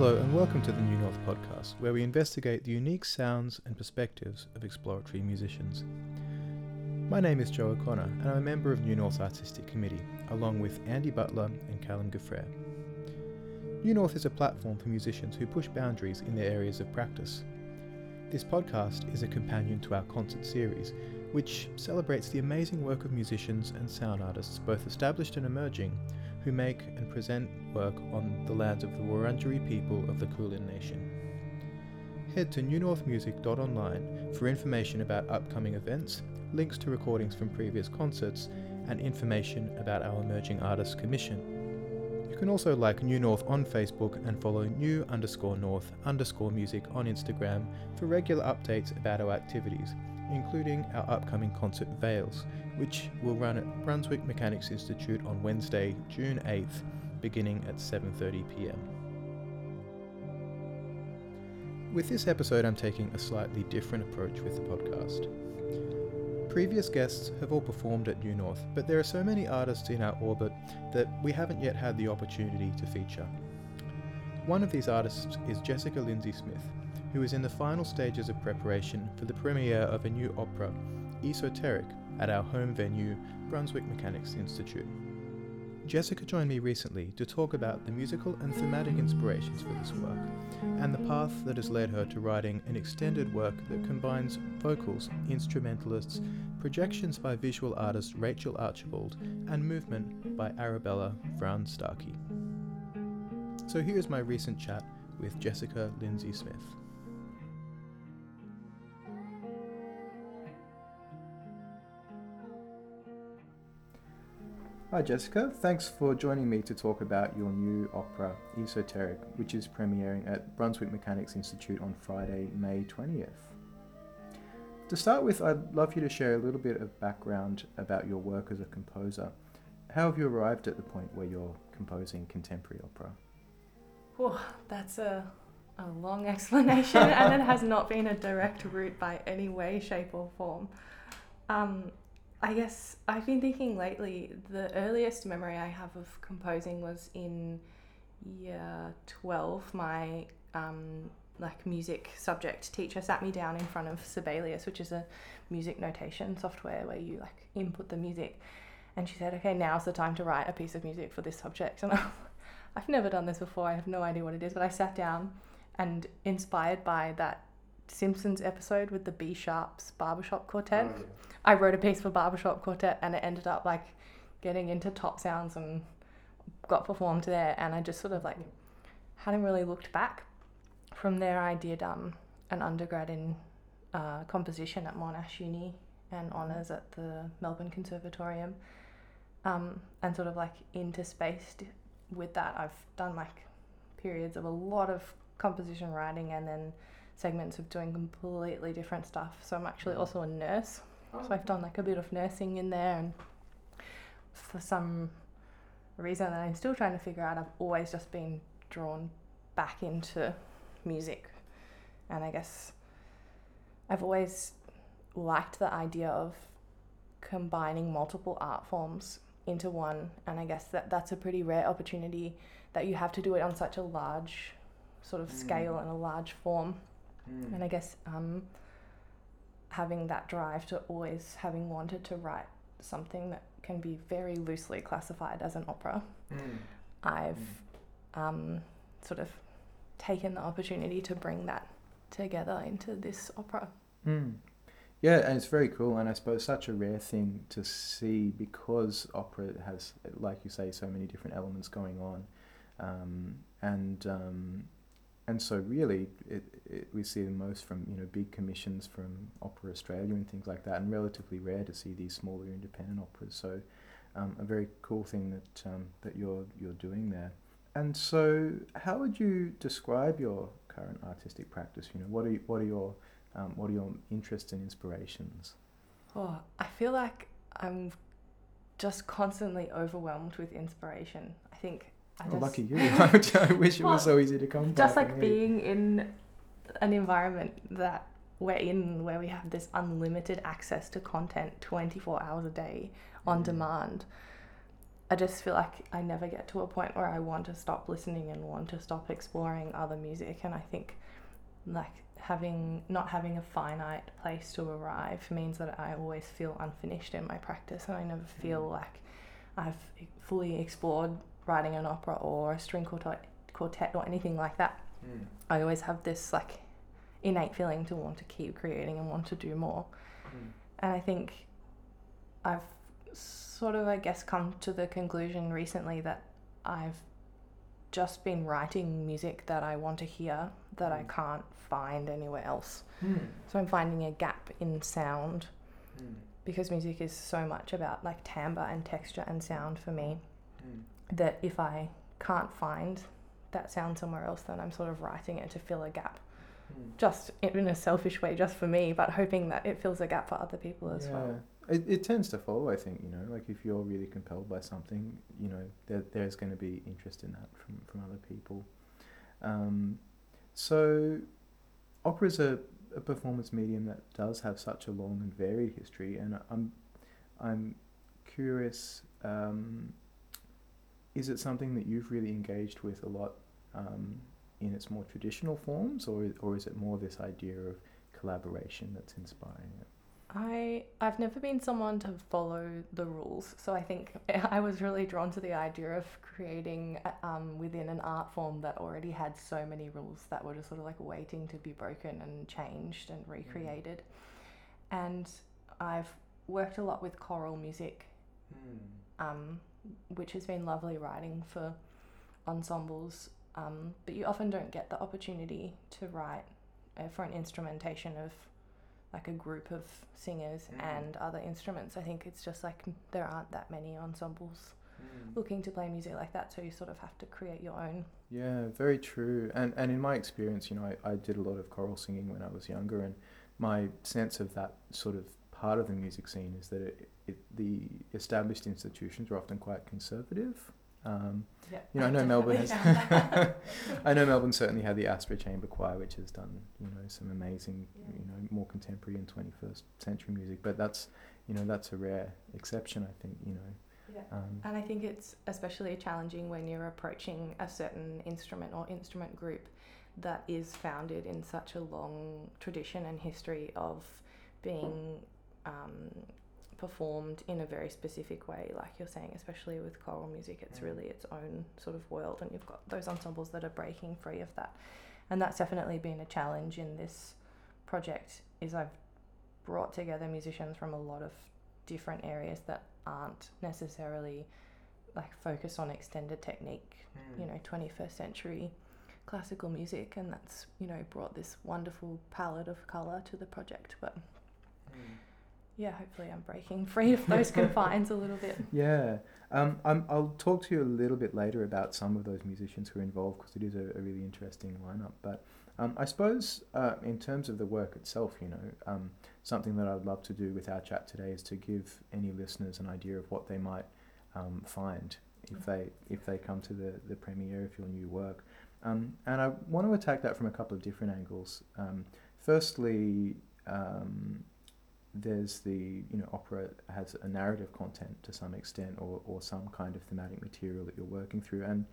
Hello, and welcome to the New North podcast, where we investigate the unique sounds and perspectives of exploratory musicians. My name is Joe O'Connor, and I'm a member of New North's Artistic Committee, along with Andy Butler and Callum G'Froerer. New North is a platform for musicians who push boundaries in their areas of practice. This podcast is a companion to our concert series, which celebrates the amazing work of musicians and sound artists, both established and emerging, who make and present work on the lands of the Wurundjeri people of the Kulin Nation. Head to newnorthmusic.online for information about upcoming events, links to recordings from previous concerts, and information about our Emerging Artists Commission. You can also like New North on Facebook and follow new underscore north underscore music on Instagram for regular updates about our activities, including our upcoming concert Veils, which will run at Brunswick Mechanics Institute on Wednesday, June 8th, beginning at 7:30 p.m. With this episode, I'm taking a slightly different approach with the podcast. Previous guests have all performed at New North, but there are so many artists in our orbit that we haven't yet had the opportunity to feature. One of these artists is Jessica Lindsay Smith, who is in the final stages of preparation for the premiere of a new opera, Esoteric, at our home venue, Brunswick Mechanics Institute. Jessica joined me recently to talk about the musical and thematic inspirations for this work, and the path that has led her to writing an extended work that combines vocals, instrumentalists, projections by visual artist Rachael Archibald, and movement by Arabella Frahn-Starkie. So here's my recent chat with Jessica Lindsay Smith. Hi, Jessica. Thanks for joining me to talk about your new opera, Esoteric, which is premiering at Brunswick Mechanics Institute on Friday, May 20th. To start with, I'd love you to share a little bit of background about your work as a composer. How have you arrived at the point where you're composing contemporary opera? Oh, that's a, a long explanation, and it has not been a direct route by any way, shape, or form. Um, I guess I've been thinking lately, the earliest memory I have of composing was in year 12. My um, like music subject teacher sat me down in front of Sibelius, which is a music notation software where you like input the music. And she said, okay, now's the time to write a piece of music for this subject. And I, I've never done this before. I have no idea what it is, but I sat down and inspired by that Simpsons episode with the B Sharps Barbershop Quartet. Oh, yeah. I wrote a piece for Barbershop Quartet and it ended up like getting into top sounds and got performed there. And I just sort of like hadn't really looked back. From there, I did um, an undergrad in uh, composition at Monash Uni and honours at the Melbourne Conservatorium. Um, and sort of like interspaced with that, I've done like periods of a lot of composition writing and then segments of doing completely different stuff. So I'm actually mm. also a nurse. Oh. So I've done like a bit of nursing in there and for some reason that I'm still trying to figure out, I've always just been drawn back into music. And I guess I've always liked the idea of combining multiple art forms into one. And I guess that that's a pretty rare opportunity that you have to do it on such a large sort of mm. scale and a large form. Mm. And I guess um, having that drive to always having wanted to write something that can be very loosely classified as an opera, mm. I've mm. um, sort of taken the opportunity to bring that together into this opera. Mm. Yeah, and it's very cool, and I suppose such a rare thing to see because opera has, like you say, so many different elements going on, um, and um, and so really it, it, we see the most from you know big commissions from Opera Australia and things like that, and relatively rare to see these smaller independent operas. So um, a very cool thing that um, that you're you're doing there. And so, how would you describe your current artistic practice? You know, what are you, what are your um, what are your interests and inspirations? Oh, I feel like I'm just constantly overwhelmed with inspiration. I think I just, lucky you. I wish it was so easy to come Just like being in an environment that we're in where we have this unlimited access to content 24 hours a day on mm. demand. I just feel like I never get to a point where I want to stop listening and want to stop exploring other music. And I think like having not having a finite place to arrive means that I always feel unfinished in my practice and I never feel Mm. like I've fully explored writing an opera or a string quartet quartet or anything like that. Mm. I always have this like innate feeling to want to keep creating and want to do more. Mm. And I think I've sort of, I guess, come to the conclusion recently that I've just been writing music that I want to hear that I Mm. can't find anywhere else. Mm. So I'm finding a gap in sound Mm. because music is so much about like timbre and texture and sound for me Mm. That if I can't find that sound somewhere else, then I'm sort of writing it to fill a gap. Mm. Just in a selfish way, just for me, but hoping that it fills a gap for other people as yeah. well. It, it tends to follow, I think, you know, like if you're really compelled by something, you know, there, there's going to be interest in that from, from other people. Um, so, opera is a, a performance medium that does have such a long and varied history, and I'm, I'm curious um, is it something that you've really engaged with a lot um, in its more traditional forms, or, or is it more this idea of collaboration that's inspiring it? I I've never been someone to follow the rules, so I think I was really drawn to the idea of creating um, within an art form that already had so many rules that were just sort of like waiting to be broken and changed and recreated. And I've worked a lot with choral music, um, which has been lovely writing for ensembles. Um, but you often don't get the opportunity to write uh, for an instrumentation of like a group of singers Mm. and other instruments. I think it's just like there aren't that many ensembles looking to play music like that, so you sort of have to create your own. Yeah, very true. And and in my experience, you know, I, I did a lot of choral singing when I was younger, and my sense of that sort of part of the music scene is that it, it the established institutions are often quite conservative. Um, Yeah, you know, I know Melbourne has. I know Melbourne certainly had the Astra Chamber Choir, which has done you know some amazing, Yeah. you know, more contemporary and twenty first century music. But that's you know that's a rare exception, I think. You know. Yeah. Um, And I think it's especially challenging when you're approaching a certain instrument or instrument group that is founded in such a long tradition and history of being um, performed in a very specific way, like you're saying, especially with choral music, it's Mm. really its own sort of world, and you've got those ensembles that are breaking free of that. And that's definitely been a challenge in this project. Is I've brought together musicians from a lot of different areas that aren't necessarily like focus on extended technique, you know, 21st century classical music, and that's you know brought this wonderful palette of color to the project. But yeah, hopefully I'm breaking free of those confines a little bit. Yeah, um, I'm, I'll talk to you a little bit later about some of those musicians who are involved because it is a, a really interesting lineup. But um, I suppose uh, in terms of the work itself, you know, um, something that I'd love to do with our chat today is to give any listeners an idea of what they might um, find if they if they come to the, the premiere of your new work. Um, and I want to attack that from a couple of different angles. Um, firstly, there's the you know opera has a narrative content to some extent or, or some kind of thematic material that you're working through. And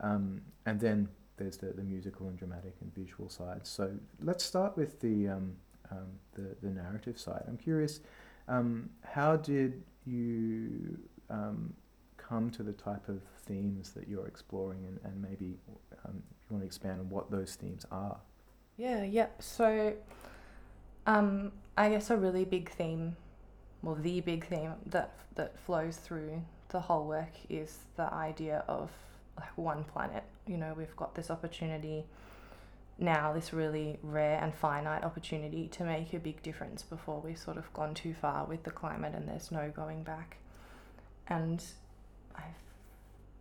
um, and then there's the, the musical and dramatic and visual sides. So let's start with the um, um, the, the narrative side. I'm curious um, how did you um, come to the type of themes that you're exploring and, and maybe um, if you want to expand on what those themes are? Yeah, yep. So, um, I guess a really big theme, well, the big theme that that flows through the whole work is the idea of like one planet. You know, we've got this opportunity now, this really rare and finite opportunity to make a big difference before we've sort of gone too far with the climate and there's no going back. And I've,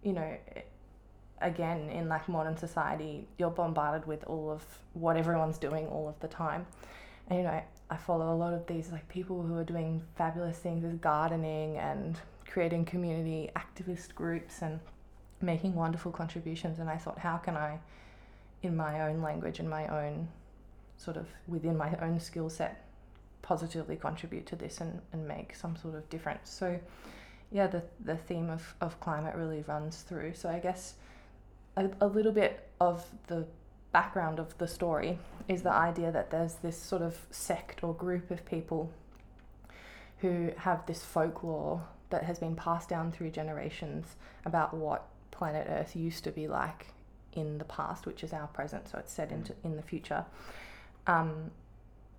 you know, again in like modern society you're bombarded with all of what everyone's doing all of the time and you know i follow a lot of these like people who are doing fabulous things with gardening and creating community activist groups and making wonderful contributions and i thought how can i in my own language and my own sort of within my own skill set positively contribute to this and, and make some sort of difference so yeah, the the theme of, of climate really runs through. So I guess a, a little bit of the background of the story is the idea that there's this sort of sect or group of people who have this folklore that has been passed down through generations about what planet Earth used to be like in the past, which is our present, so it's set into in the future, um,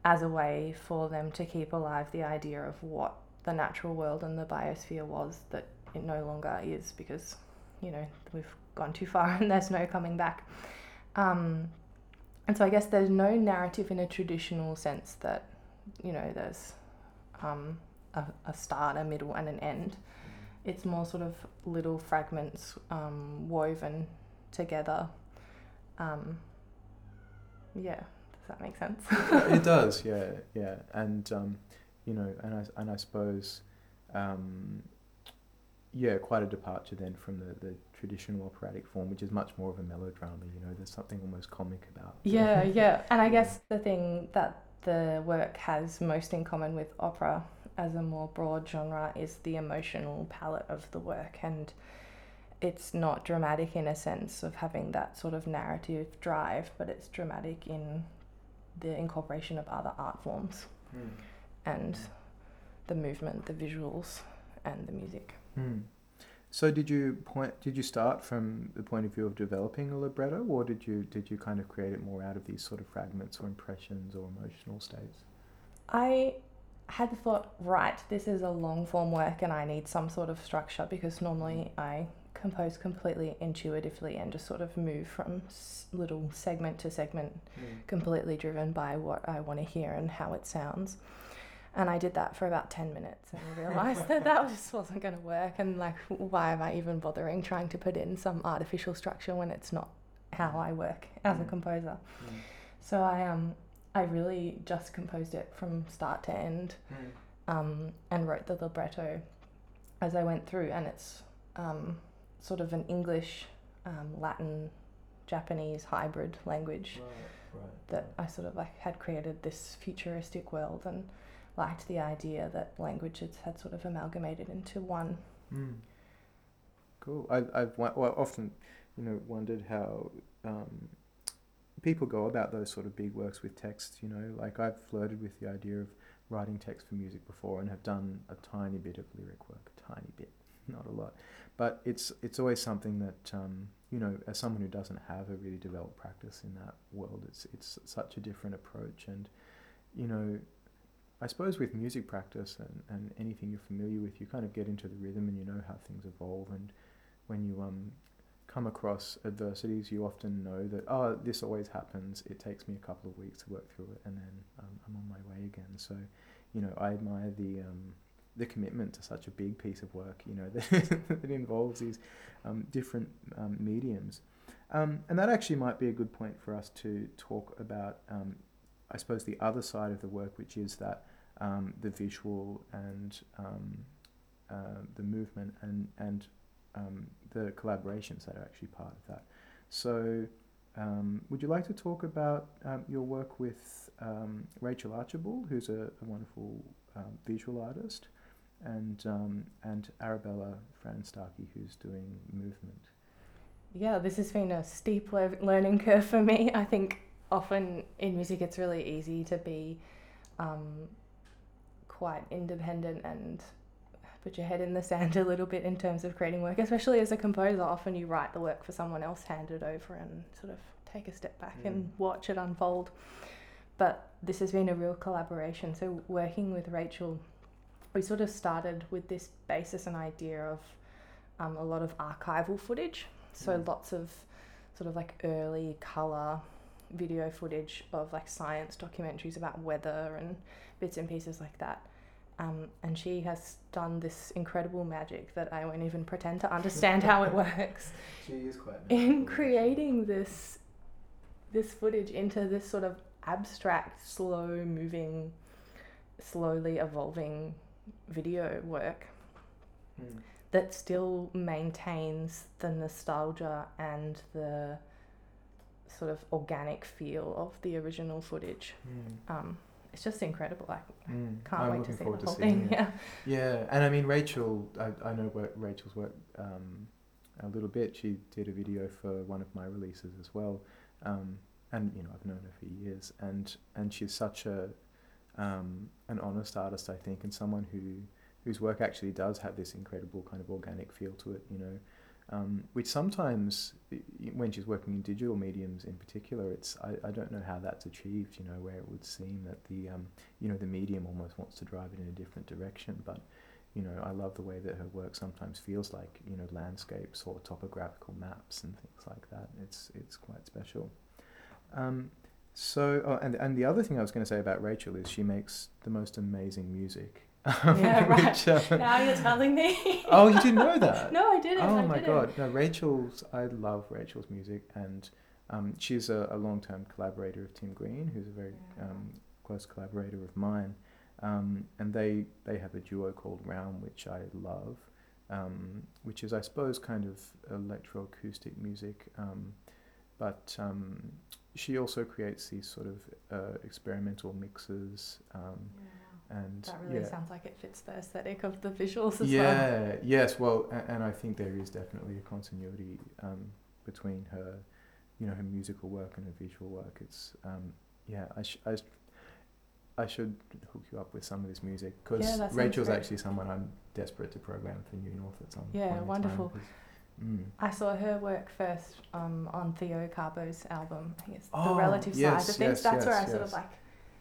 as a way for them to keep alive the idea of what the natural world and the biosphere was that it no longer is because, you know, we've gone too far and there's no coming back. Um, and so I guess there's no narrative in a traditional sense that, you know, there's um, a, a start, a middle, and an end. It's more sort of little fragments um, woven together. Um, yeah, does that make sense? it does, yeah, yeah, and um, you know, and I and I suppose, um, yeah, quite a departure then from the, the traditional operatic form, which is much more of a melodrama. You know, there's something almost comic about. Yeah, yeah, and I guess the thing that the work has most in common with opera as a more broad genre is the emotional palette of the work and it's not dramatic in a sense of having that sort of narrative drive but it's dramatic in the incorporation of other art forms Mm. and the movement the visuals and the music Hmm. So did you point? Did you start from the point of view of developing a libretto, or did you did you kind of create it more out of these sort of fragments or impressions or emotional states? I had thought, right, this is a long form work and I need some sort of structure because normally I compose completely intuitively and just sort of move from little segment to segment, completely driven by what I want to hear and how it sounds. And I did that for about 10 minutes and realized that that just wasn't going to work. And like, why am I even bothering trying to put in some artificial structure when it's not how I work as a Mm. composer? So I um I really just composed it from start to end, um, and wrote the libretto as I went through, and it's um, sort of an English, um, Latin, Japanese hybrid language Right, right. that I sort of like had created this futuristic world and liked the idea that languages had sort of amalgamated into one. Mm. Cool. I, I've well, often, you know, wondered how um, people go about those sort of big works with text. You know, like I've flirted with the idea of writing text for music before and have done a tiny bit of lyric work, a tiny bit, not a lot. But it's it's always something that um, you know, as someone who doesn't have a really developed practice in that world, it's it's such a different approach. And you know, I suppose with music practice and, and anything you're familiar with, you kind of get into the rhythm and you know how things evolve. And when you um, come across adversities, you often know that, oh, this always happens. It takes me a couple of weeks to work through it and then um, I'm on my way again. So, you know, I admire the, um, the commitment to such a big piece of work, you know, that, that involves these um, different um, mediums. Um, and that actually might be a good point for us to talk about um, I suppose the other side of the work, which is that um, the visual and um, uh, the movement and and um, the collaborations that are actually part of that. So, um, would you like to talk about um, your work with Rachael Archibald, who's a, a wonderful visual artist, and and Arabella Frahn-Starkie, who's doing movement? Yeah, this has been a steep le- learning curve for me. I think often in music it's really easy to be um, quite independent and put your head in the sand a little bit in terms of creating work, especially as a composer. Often you write the work for someone else, hand it over, and sort of take a step back and watch it unfold. But this has been a real collaboration. So, working with Rachael, we sort of started with this basis and idea of um, a lot of archival footage. So, Mm. lots of sort of like early color video footage of like science documentaries about weather and bits and pieces like that. Um, and she has done this incredible magic that I won't even pretend to understand how it works She is quite in creating this this footage into this sort of abstract, slow moving, slowly evolving video work Mm. that still maintains the nostalgia and the sort of organic feel of the original footage. Mm. Um, it's just incredible. Like Mm. can't I'm wait to see the whole thing. it. Yeah. Yeah, and I mean Rachael, I, I know work, Rachael's work um, a little bit. She did a video for one of my releases as well, um, and you know I've known her for years, and and she's such a um, an honest artist, I think, and someone who whose work actually does have this incredible kind of organic feel to it, you know. Um, which sometimes, i- i- when she's working in digital mediums in particular, it's I, I don't know how that's achieved. You know, where it would seem that the um, you know the medium almost wants to drive it in a different direction, but you know I love the way that her work sometimes feels like you know landscapes or topographical maps and things like that. It's it's quite special. Um, so oh, and and the other thing I was going to say about Rachael is she makes the most amazing music. Yeah, right. which, uh, now you're telling me. oh, you didn't know that? no, I didn't. Oh I my didn't. god! No, Rachael's. I love Rachael's music, and um, she's a, a long-term collaborator of Tim Green, who's a very Yeah. um, close collaborator of mine. Um, and they they have a duo called Realm, which I love, um, which is I suppose kind of electroacoustic music, um, but um, she also creates these sort of uh, experimental mixes. Um, and That really yeah, sounds like it fits the aesthetic of the visuals as well. yeah, yes. Well, and, and I think there is definitely a continuity um, between her, you know, her musical work and her visual work. It's um, yeah. I, sh- I, sh- I should hook you up with some of this music because sounds Rachael's great. actually someone I'm desperate to program for New North at some Yeah, point in time Mm. I saw her work first um, on Theo Carbo's album. I think it's Oh, The Relative yes, Size of Things. yes, That's where I yes, sort of yes. like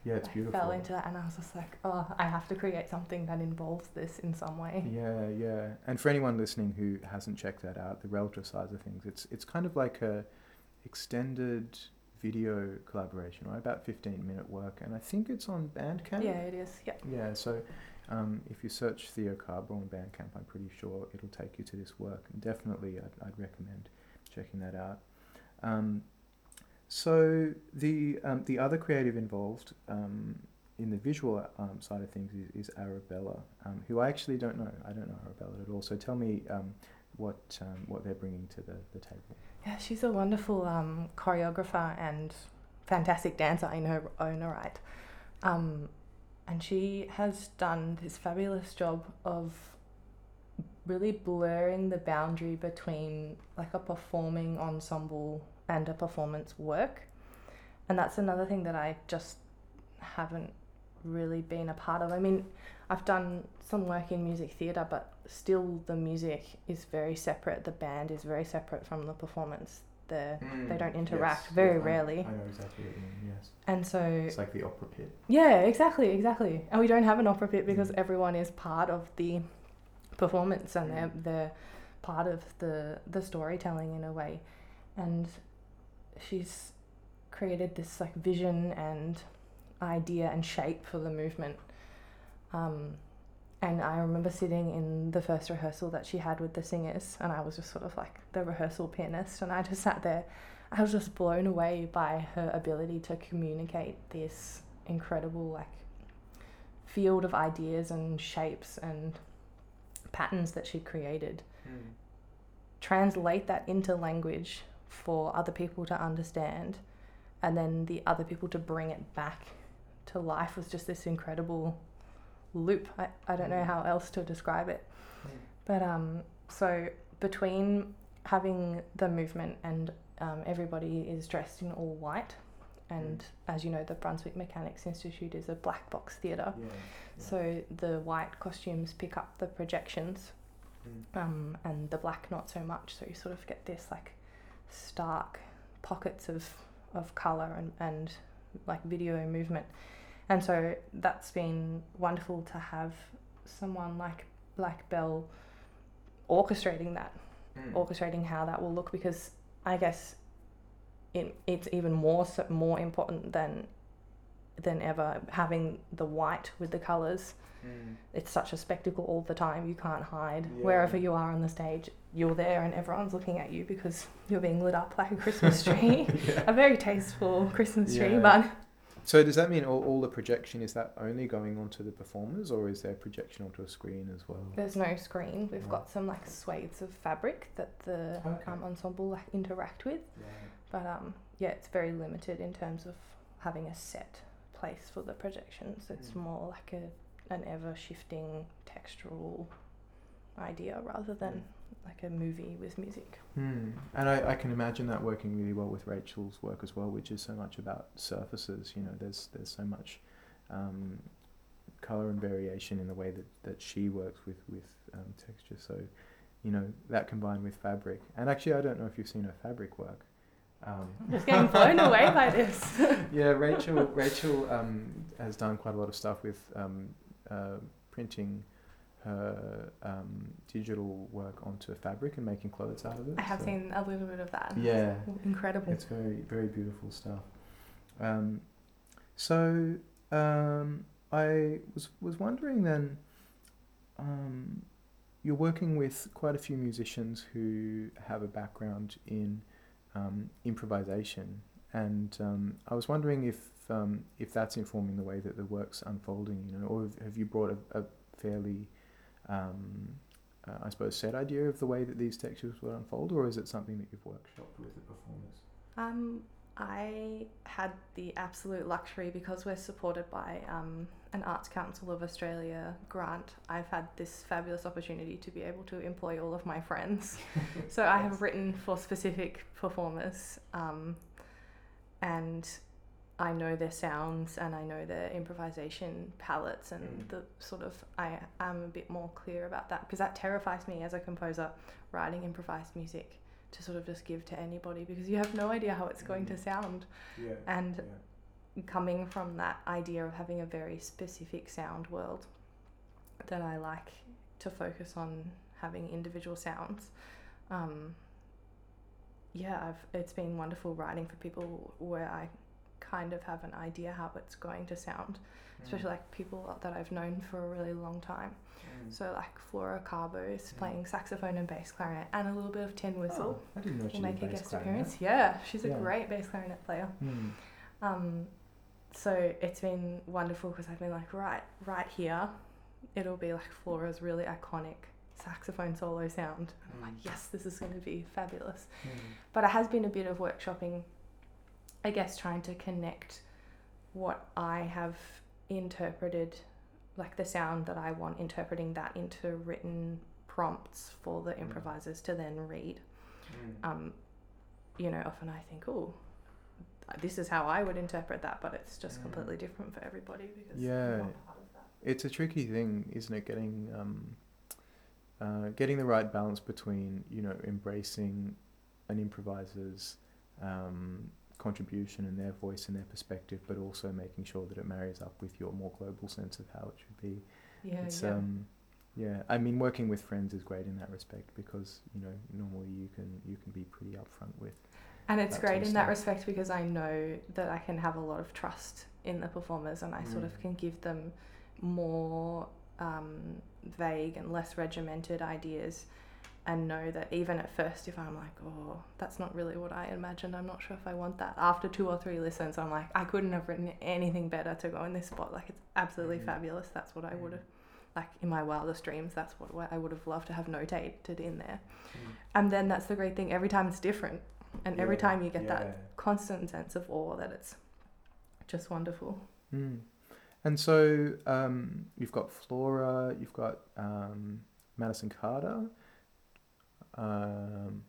Yeah, it's beautiful. I beautiful. fell into that, and I was just like, oh, I have to create something that involves this in some way. Yeah, yeah. And for anyone listening who hasn't checked that out, the relative size of things, it's it's kind of like a extended video collaboration, right? About fifteen minute work, and I think it's on Bandcamp. Yeah, it is. Yeah. Yeah. So, um, if you search Theo Carbo on Bandcamp, I'm pretty sure it'll take you to this work. And definitely, I'd, I'd recommend checking that out. Um, so the um, the other creative involved um, in the visual um, side of things is, is Arabella, um, who I actually don't know. I don't know Arabella at all. So tell me um, what um, what they're bringing to the, the table. Yeah, she's a wonderful choreographer and fantastic dancer in her own right. And she has done this fabulous job of really blurring the boundary between like a performing ensemble and a performance work. And that's another thing that I just haven't really been a part of. I mean, I've done some work in music theatre, but still the music is very separate. The band is very separate from the performance. The they don't interact very rarely. I know exactly what you mean. Yes, and so it's like the opera pit. yeah, exactly, exactly. And we don't have an opera pit because Mm. everyone is part of the performance and they're Mm. they're part of the the storytelling in a way. And she's created this like vision and idea and shape for the movement. Um, and I remember sitting in the first rehearsal that she had with the singers, and I was just sort of like the rehearsal pianist, and I just sat there. I was just blown away by her ability to communicate this incredible like field of ideas and shapes and patterns that she created. Translate that into language for other people to understand, and then the other people to bring it back to life was just this incredible loop. I, I don't know Mm. how else to describe it. Mm. But um, so between having the movement and um, everybody is dressed in all white, and as you know, the Brunswick Mechanics Institute is a black box theatre. Yeah. So the white costumes pick up the projections, Mm. um, and the black not so much. So you sort of get this like stark pockets of of color and and like video movement, and so that's been wonderful to have someone like like Bell orchestrating that, Mm. orchestrating how that will look because I guess it, it's even more so, more important than than ever having the white with the colors Mm. it's such a spectacle all the time. You can't hide. Yeah. Wherever you are on the stage, you're there and everyone's looking at you because you're being lit up like a Christmas tree. Yeah. a very tasteful Christmas tree, Yeah. but So does that mean all, all the projection is that only going onto the performers, or is there projection onto a screen as well? there's no screen. We've got some like swathes of fabric that the Okay. um, ensemble like interact with, but um, yeah, it's very limited in terms of having a set place for the projections. It's Mm. more like a an ever shifting textural idea rather than like a movie with music. Hmm. And I, I can imagine that working really well with Rachael's work as well, which is so much about surfaces. You know, there's there's so much um, color and variation in the way that, that she works with with um, texture. So, you know, that combined with fabric. And actually, I don't know if you've seen her fabric work. Um, I'm just getting blown away by this. yeah, Rachael Rachael um, has done quite a lot of stuff with um, uh, printing her um, digital work onto fabric and making clothes out of it. I have so- seen a little bit of that. Yeah, Incredible. it's very very beautiful stuff. Um, so um, I was was wondering then. Um, you're working with quite a few musicians who have a background in um, improvisation, and um, I was wondering if um, if that's informing the way that the work's unfolding, you know, or have- have you brought a, a fairly um, uh, I suppose, set idea of the way that these textures will unfold, or is it something that you've workshopped with the performers? Um, I had the absolute luxury because we're supported by um, an Arts Council of Australia grant. I've had this fabulous opportunity to be able to employ all of my friends. so I have written for specific performers, um, and I know their sounds and I know their improvisation palettes, and Mm. the sort of I am a bit more clear about that because that terrifies me as a composer writing improvised music to sort of just give to anybody because you have no idea how it's going to Mm. sound. Yeah. And coming from that idea of having a very specific sound world, that I like to focus on having individual sounds. Um, yeah, I've it's been wonderful writing for people where I kind of have an idea how it's going to sound, especially like people that I've known for a really long time. So like Flora Carbo is Mm. playing saxophone and bass clarinet and a little bit of tin whistle. Oh, I didn't know she will make a guest clarinet. appearance. Yeah, she's a Yeah. great bass clarinet player. Hmm. Um, so it's been wonderful because I've been like, right, right here, it'll be like Flora's really iconic saxophone solo sound. And I'm like, Mm. yes, this is going to be fabulous. Hmm. But it has been a bit of workshopping, I guess, trying to connect what I have interpreted, like the sound that I want, interpreting that into written prompts for the Mm. improvisers to then read. Hmm. Um, you know, often I think, oh, this is how I would interpret that, but it's just Mm. completely different for everybody because Yeah. Not part of that. It's a tricky thing, isn't it? Getting um, uh, getting the right balance between you know embracing an improviser's um, contribution and their voice and their perspective, but also making sure that it marries up with your more global sense of how it should be. Yeah, it's yeah. um, yeah. I mean, working with friends is great in that respect because you know normally you can you can be pretty upfront with. And it's great sort in that respect because I know that I can have a lot of trust in the performers and I sort Mm. of can give them more um, vague and less regimented ideas and know that even at first, if I'm like, oh, that's not really what I imagined, I'm not sure if I want that. After two or three listens, I'm like, I couldn't have written anything better to go in this spot. Like, it's absolutely Mhm. fabulous. That's what I would Mm. have, like, in my wildest dreams, that's what I would have loved to have notated in there. Mm. And then that's the great thing. Every time it's different, and every time you get that constant sense of awe that it's just wonderful. Mm. And so um, you've got Flora, you've got um, Madison Carter, um,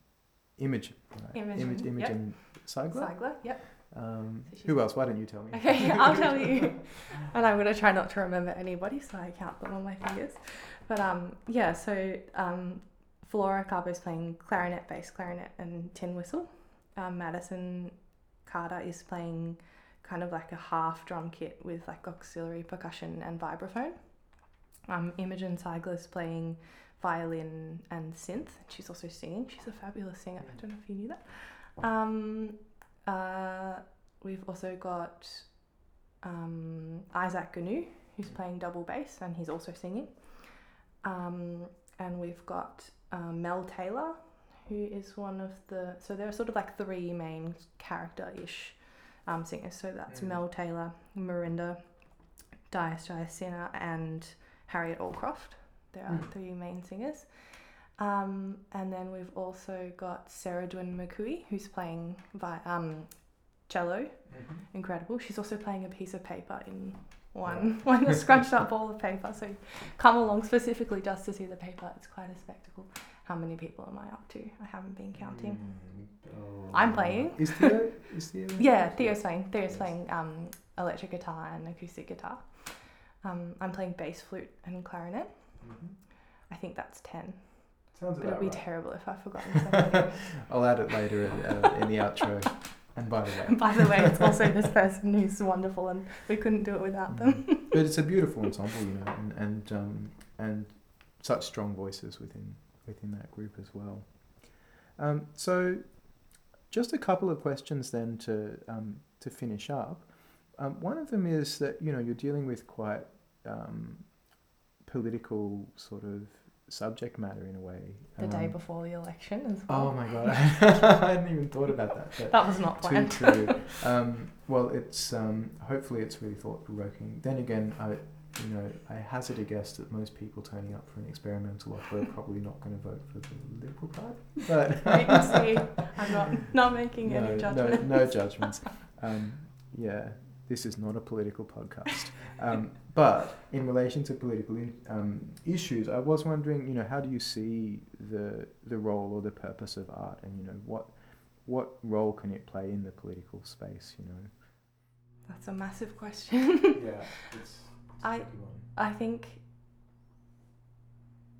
Imogen, right? Imogen, Image, yep. Imogen Cygler. Cygler, yep. Um, So who else? Why don't you tell me? Okay, I'll tell you. And I'm gonna try not to remember anybody, so I count them on my fingers. But um, yeah. So um, Flora Carbo's playing clarinet, bass clarinet, and tin whistle. Um, Madison Carter is playing kind of like a half drum kit with like auxiliary percussion and vibraphone. Um, Imogen Cygler's playing violin and synth. She's also singing. She's a fabulous singer. I don't know if you knew that. Um, uh, we've also got um, Isaac Gunnoo, who's playing double bass and he's also singing. Um, and we've got um, Mel Taylor, who is one of the. So there are sort of like three main character ish um, singers. So that's Mm. Mel Taylor, Mirinda, Dias Jayasena, and Harriet Allcroft. There are Mm. three main singers. Um, and then we've also got Sarah Dwin McCooey, who's playing vi- um, cello, incredible. She's also playing a piece of paper in one one scrunched up ball of paper. So come along specifically just to see the paper. It's quite a spectacle. How many people am I up to? I haven't been counting. Mm, oh. I'm playing. Is Theo? Is Theo? Yeah, Theo's playing. Theo's Yes. playing um, electric guitar and acoustic guitar. Um, I'm playing bass flute and clarinet. Mhm. I think that's ten. Sounds But it'd be right. terrible if I've forgotten. I'll add it later uh, in the outro. And by the way, By the way, it's also this person who's wonderful, and we couldn't do it without them. but it's a beautiful ensemble, you know, and and um, and such strong voices within within that group as well. Um, so, just a couple of questions then to um, to finish up. Um, one of them is that you know you're dealing with quite um, political sort of subject matter in a way. The day Um, before the election as well. Oh my god, I hadn't even thought about that. That was not too planned. true. Um, well, it's um, hopefully it's really thought provoking. Then again, I you know I hazard a guess that most people turning up for an experimental opera are probably not going to vote for the Liberal Party. But Wait and see. I'm not not making no, any no, judgment. no judgments. Um, yeah, this is not a political podcast. Um, but in relation to political in, um, issues, I was wondering, you know, how do you see the the role or the purpose of art, and you know, what what role can it play in the political space? You know. That's a massive question. Yeah, it's, I- I think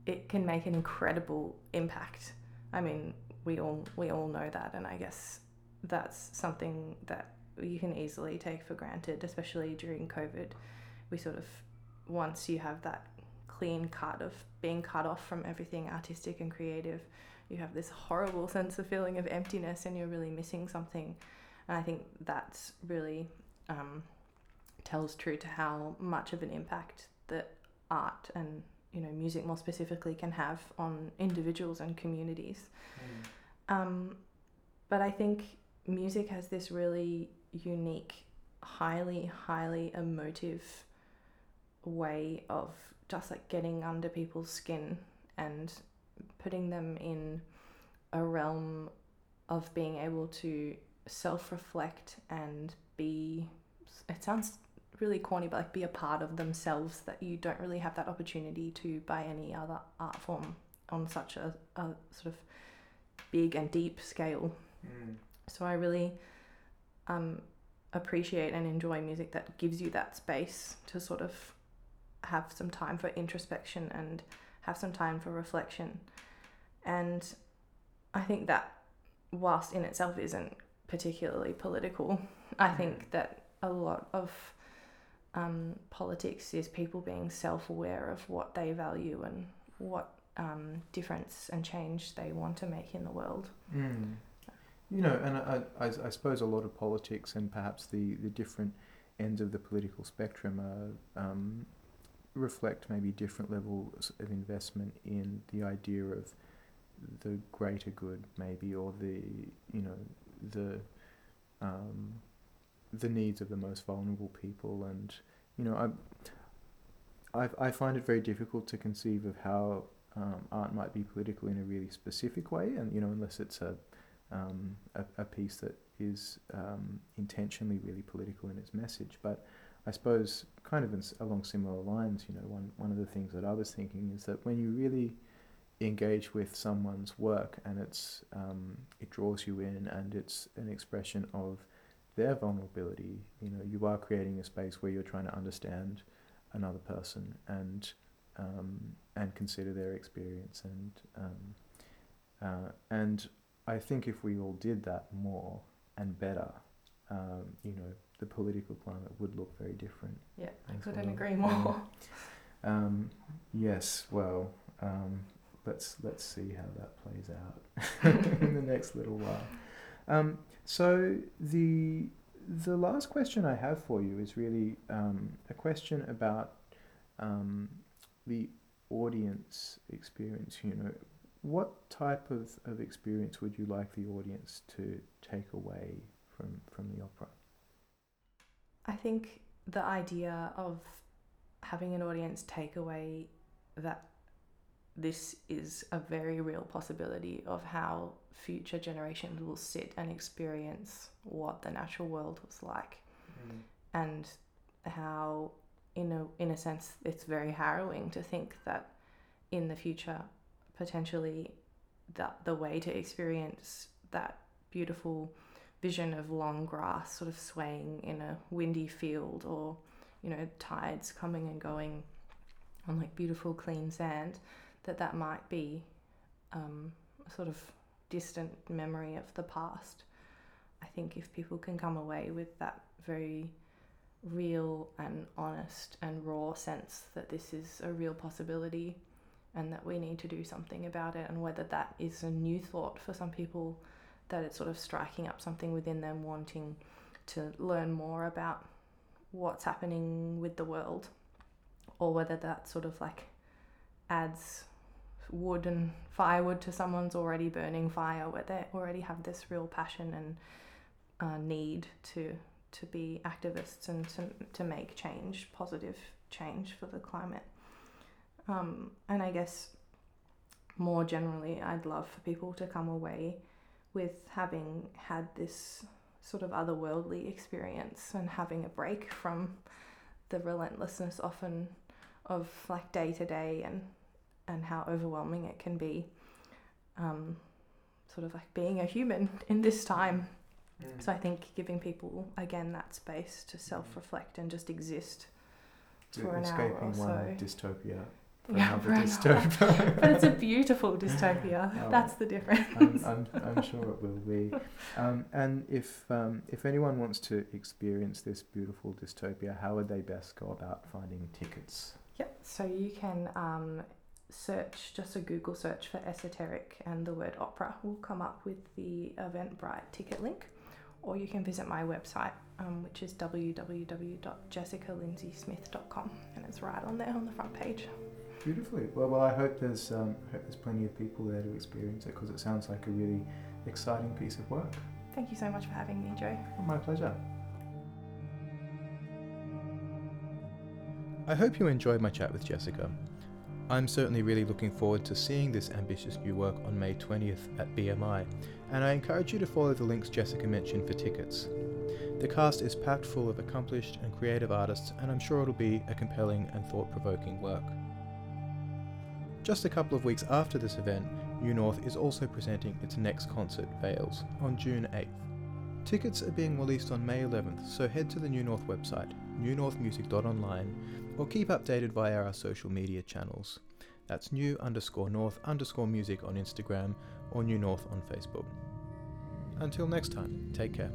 it can make an incredible impact. I mean, we all we all know that, and I guess that's something that you can easily take for granted, especially during COVID. We sort of once you have that clean cut of being cut off from everything artistic and creative, you have this horrible sense of feeling of emptiness, and you're really missing something. And I think that's really um, tells true to how much of an impact that art and you know music more specifically can have on individuals and communities. Um, but I think music has this really unique, highly, highly emotive way of just like getting under people's skin and putting them in a realm of being able to self reflect and be, it sounds really corny, but like be a part of themselves that you don't really have that opportunity to by any other art form on such a, a sort of big and deep scale. Mm. So I really um, appreciate and enjoy music that gives you that space to sort of have some time for introspection and have some time for reflection. And I think that, whilst in itself isn't particularly political, I think that a lot of um, politics is people being self aware of what they value and what um, difference and change they want to make in the world. Mm. You know, and I, I, I suppose a lot of politics and perhaps the, the different ends of the political spectrum are, um, reflect maybe different levels of investment in the idea of the greater good, maybe, or the you know the um, the needs of the most vulnerable people, and you know I I, I find it very difficult to conceive of how um, art might be political in a really specific way, and you know unless it's a um, a, a piece that is um, intentionally really political in its message. But I suppose, kind of in, along similar lines, you know, one, one of the things that I was thinking is that when you really engage with someone's work and it's um, it draws you in and it's an expression of their vulnerability, you know, you are creating a space where you're trying to understand another person and um, and consider their experience and um, uh, and I think if we all did that more and better, um, you know, the political climate would look very different. Yeah, I couldn't well. agree more. Um, yes, well, um, let's let's see how that plays out in the next little while. Um, so the the last question I have for you is really um, a question about um, the audience experience. You know, what type of, of experience would you like the audience to take away from from the opera? I think the idea of having an audience take away that this is a very real possibility of how future generations will sit and experience what the natural world was like Mm. and how in a in a sense it's very harrowing to think that in the future potentially the the way to experience that beautiful vision of long grass sort of swaying in a windy field or you know tides coming and going on like beautiful clean sand that that might be um, a sort of distant memory of the past. I think if people can come away with that very real and honest and raw sense that this is a real possibility and that we need to do something about it and whether that is a new thought for some people that it's sort of striking up something within them wanting to learn more about what's happening with the world or whether that sort of like adds wood and firewood to someone's already burning fire where they already have this real passion and uh, need to to be activists and to, to make change positive change for the climate um, and I guess more generally I'd love for people to come away with having had this sort of otherworldly experience and having a break from the relentlessness often of like day to day and and how overwhelming it can be um, sort of like being a human in this time. Mm. so i think giving people again that space to self-reflect and just exist for an hour escaping or one so. dystopia. for Yeah, another for dystopia. but it's a beautiful dystopia Oh. that's the difference I'm, I'm, I'm sure it will be. Um, and if um, if anyone wants to experience this beautiful dystopia, how would they best go about finding tickets? Yep. So you can um, search just a Google search for esoteric, and the word opera will come up with the Eventbrite ticket link, or you can visit my website, um, which is www.jessicalindsay-smith.com, and it's right on there on the front page. Beautifully. Well, well, I hope there's um, hope there's plenty of people there to experience it because it sounds like a really exciting piece of work. Thank you so much for having me, Joe. My pleasure. I hope you enjoyed my chat with Jessica. I'm certainly really looking forward to seeing this ambitious new work on May 20th at BMI, and I encourage you to follow the links Jessica mentioned for tickets. The cast is packed full of accomplished and creative artists, and I'm sure it'll be a compelling and thought provoking work. Just a couple of weeks after this event, New North is also presenting its next concert, Veils, on June 8th. Tickets are being released on May 11th, so head to the New North website, newnorthmusic.online, or keep updated via our social media channels. That's new underscore north underscore music on Instagram or New North on Facebook. Until next time, take care.